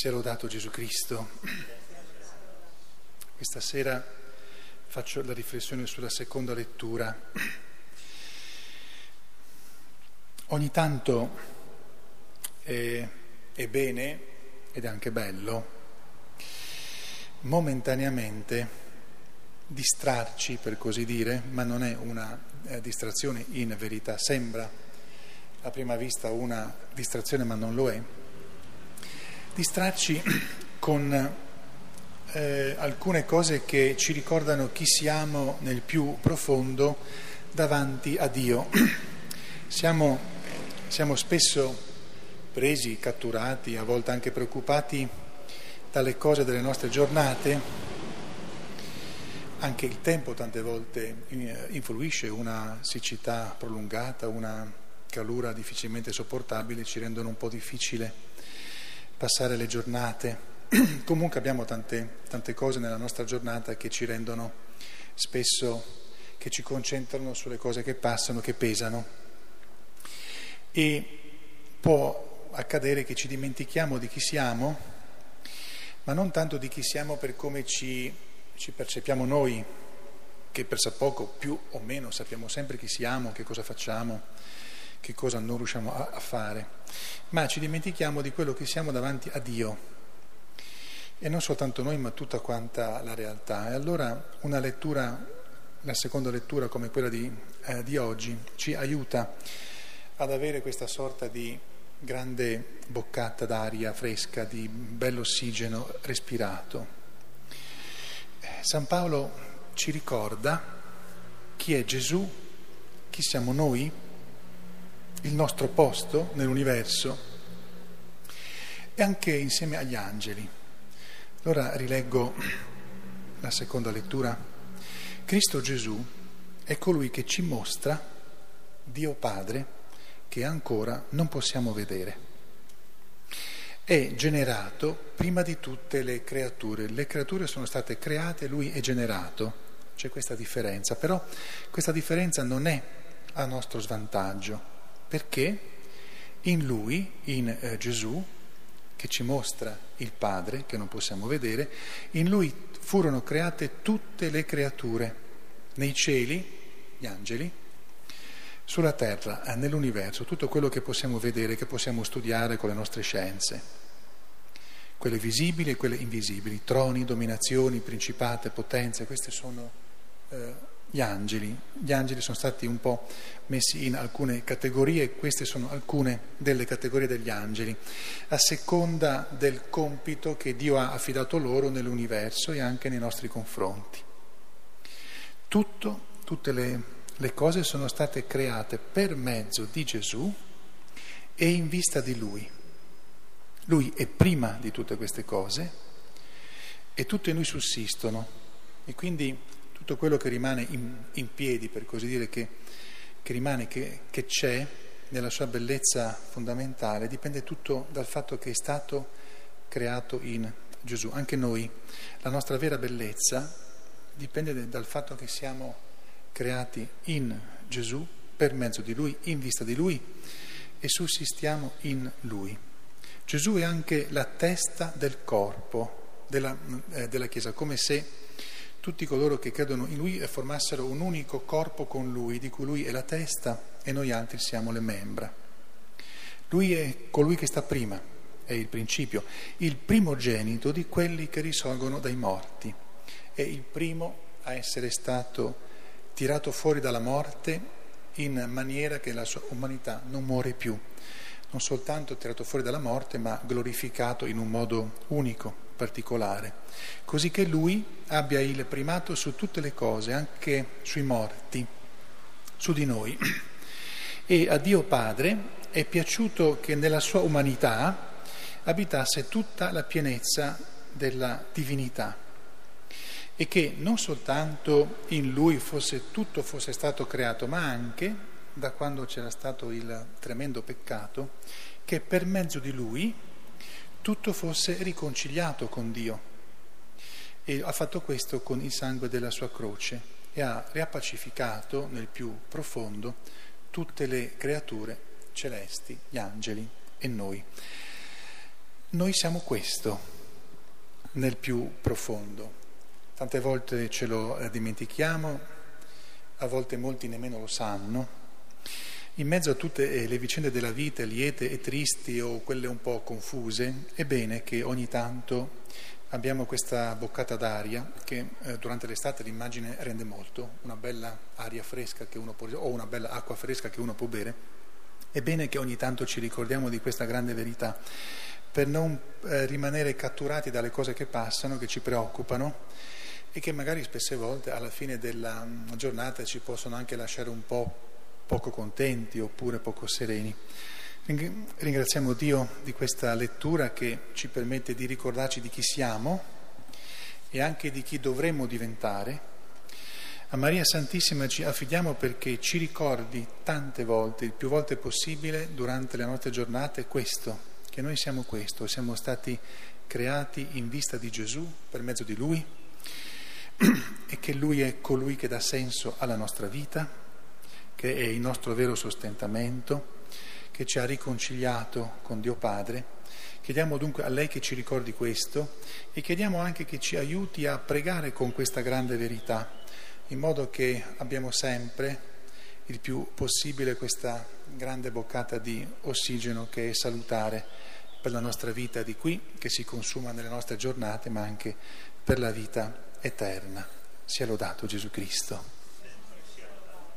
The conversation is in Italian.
Sia lodato Gesù Cristo. Questa sera faccio la riflessione sulla seconda lettura. Ogni tanto è, è bene ed è anche bello momentaneamente distrarci, per così dire, ma non è una eh, distrazione in verità, sembra a prima vista una distrazione ma non lo è, distrarci con eh, alcune cose che ci ricordano chi siamo nel più profondo davanti a Dio. Siamo, siamo spesso presi, catturati, a volte anche preoccupati dalle cose delle nostre giornate. Anche il tempo tante volte eh, influisce, una siccità prolungata, una calura difficilmente sopportabile ci rendono un po' difficile passare le giornate. Comunque abbiamo tante, tante cose nella nostra giornata che ci rendono spesso, che ci concentrano sulle cose che passano, che pesano. E può accadere che ci dimentichiamo di chi siamo, ma non tanto di chi siamo per come ci, ci percepiamo noi, che per sa poco più o meno sappiamo sempre chi siamo, che cosa facciamo che cosa non riusciamo a, a fare, ma ci dimentichiamo di quello che siamo davanti a Dio. E non soltanto noi, ma tutta quanta la realtà. E allora una lettura, la seconda lettura come quella di, eh, di oggi, ci aiuta ad avere questa sorta di grande boccata d'aria fresca, di bell'ossigeno respirato. San Paolo ci ricorda chi è Gesù, chi siamo noi il nostro posto nell'universo e anche insieme agli angeli. Allora rileggo la seconda lettura. Cristo Gesù è colui che ci mostra Dio Padre che ancora non possiamo vedere. È generato prima di tutte le creature. Le creature sono state create, lui è generato. C'è questa differenza, però questa differenza non è a nostro svantaggio perché? In lui, in eh, Gesù, che ci mostra il Padre, che non possiamo vedere, in lui furono create tutte le creature, nei cieli, gli angeli, sulla terra, eh, nell'universo, tutto quello che possiamo vedere, che possiamo studiare con le nostre scienze, quelle visibili e quelle invisibili, troni, dominazioni, principate, potenze, queste sono eh, gli angeli. Gli angeli sono stati un po' messi in alcune categorie, queste sono alcune delle categorie degli angeli, a seconda del compito che Dio ha affidato loro nell'universo e anche nei nostri confronti. Tutto, tutte le, le cose sono state create per mezzo di Gesù e in vista di Lui. Lui è prima di tutte queste cose e tutte in Lui sussistono e quindi tutto quello che rimane in, in piedi, per così dire, che, che rimane, che, che c'è nella sua bellezza fondamentale, dipende tutto dal fatto che è stato creato in Gesù. Anche noi, la nostra vera bellezza dipende dal fatto che siamo creati in Gesù, per mezzo di Lui, in vista di Lui e sussistiamo in Lui. Gesù è anche la testa del corpo della, eh, della Chiesa, come se tutti coloro che credono in Lui formassero un unico corpo con Lui, di cui Lui è la testa e noi altri siamo le membra. Lui è colui che sta prima, è il principio, il primogenito di quelli che risorgono dai morti, è il primo a essere stato tirato fuori dalla morte in maniera che la sua umanità non muore più, non soltanto tirato fuori dalla morte, ma glorificato in un modo unico particolare, così che lui abbia il primato su tutte le cose, anche sui morti, su di noi. E a Dio Padre è piaciuto che nella sua umanità abitasse tutta la pienezza della divinità e che non soltanto in lui fosse, tutto fosse stato creato, ma anche, da quando c'era stato il tremendo peccato, che per mezzo di lui tutto fosse riconciliato con Dio. E ha fatto questo con il sangue della sua croce e ha riappacificato nel più profondo tutte le creature celesti, gli angeli e noi. Noi siamo questo nel più profondo. Tante volte ce lo dimentichiamo, a volte molti nemmeno lo sanno. In mezzo a tutte eh, le vicende della vita, liete e tristi o quelle un po' confuse, è bene che ogni tanto abbiamo questa boccata d'aria che eh, durante l'estate l'immagine rende molto, una bella aria fresca può, o una bella acqua fresca che uno può bere. È bene che ogni tanto ci ricordiamo di questa grande verità per non eh, rimanere catturati dalle cose che passano, che ci preoccupano e che magari spesse volte alla fine della mm, giornata ci possono anche lasciare un po' poco contenti oppure poco sereni. Ringraziamo Dio di questa lettura che ci permette di ricordarci di chi siamo e anche di chi dovremmo diventare. A Maria Santissima ci affidiamo perché ci ricordi tante volte, il più volte possibile durante le nostre giornate, questo, che noi siamo questo, siamo stati creati in vista di Gesù per mezzo di Lui e che Lui è colui che dà senso alla nostra vita, che è il nostro vero sostentamento, che ci ha riconciliato con Dio Padre. Chiediamo dunque a lei che ci ricordi questo e chiediamo anche che ci aiuti a pregare con questa grande verità, in modo che abbiamo sempre il più possibile questa grande boccata di ossigeno che è salutare per la nostra vita di qui, che si consuma nelle nostre giornate, ma anche per la vita eterna. Sia lodato Gesù Cristo.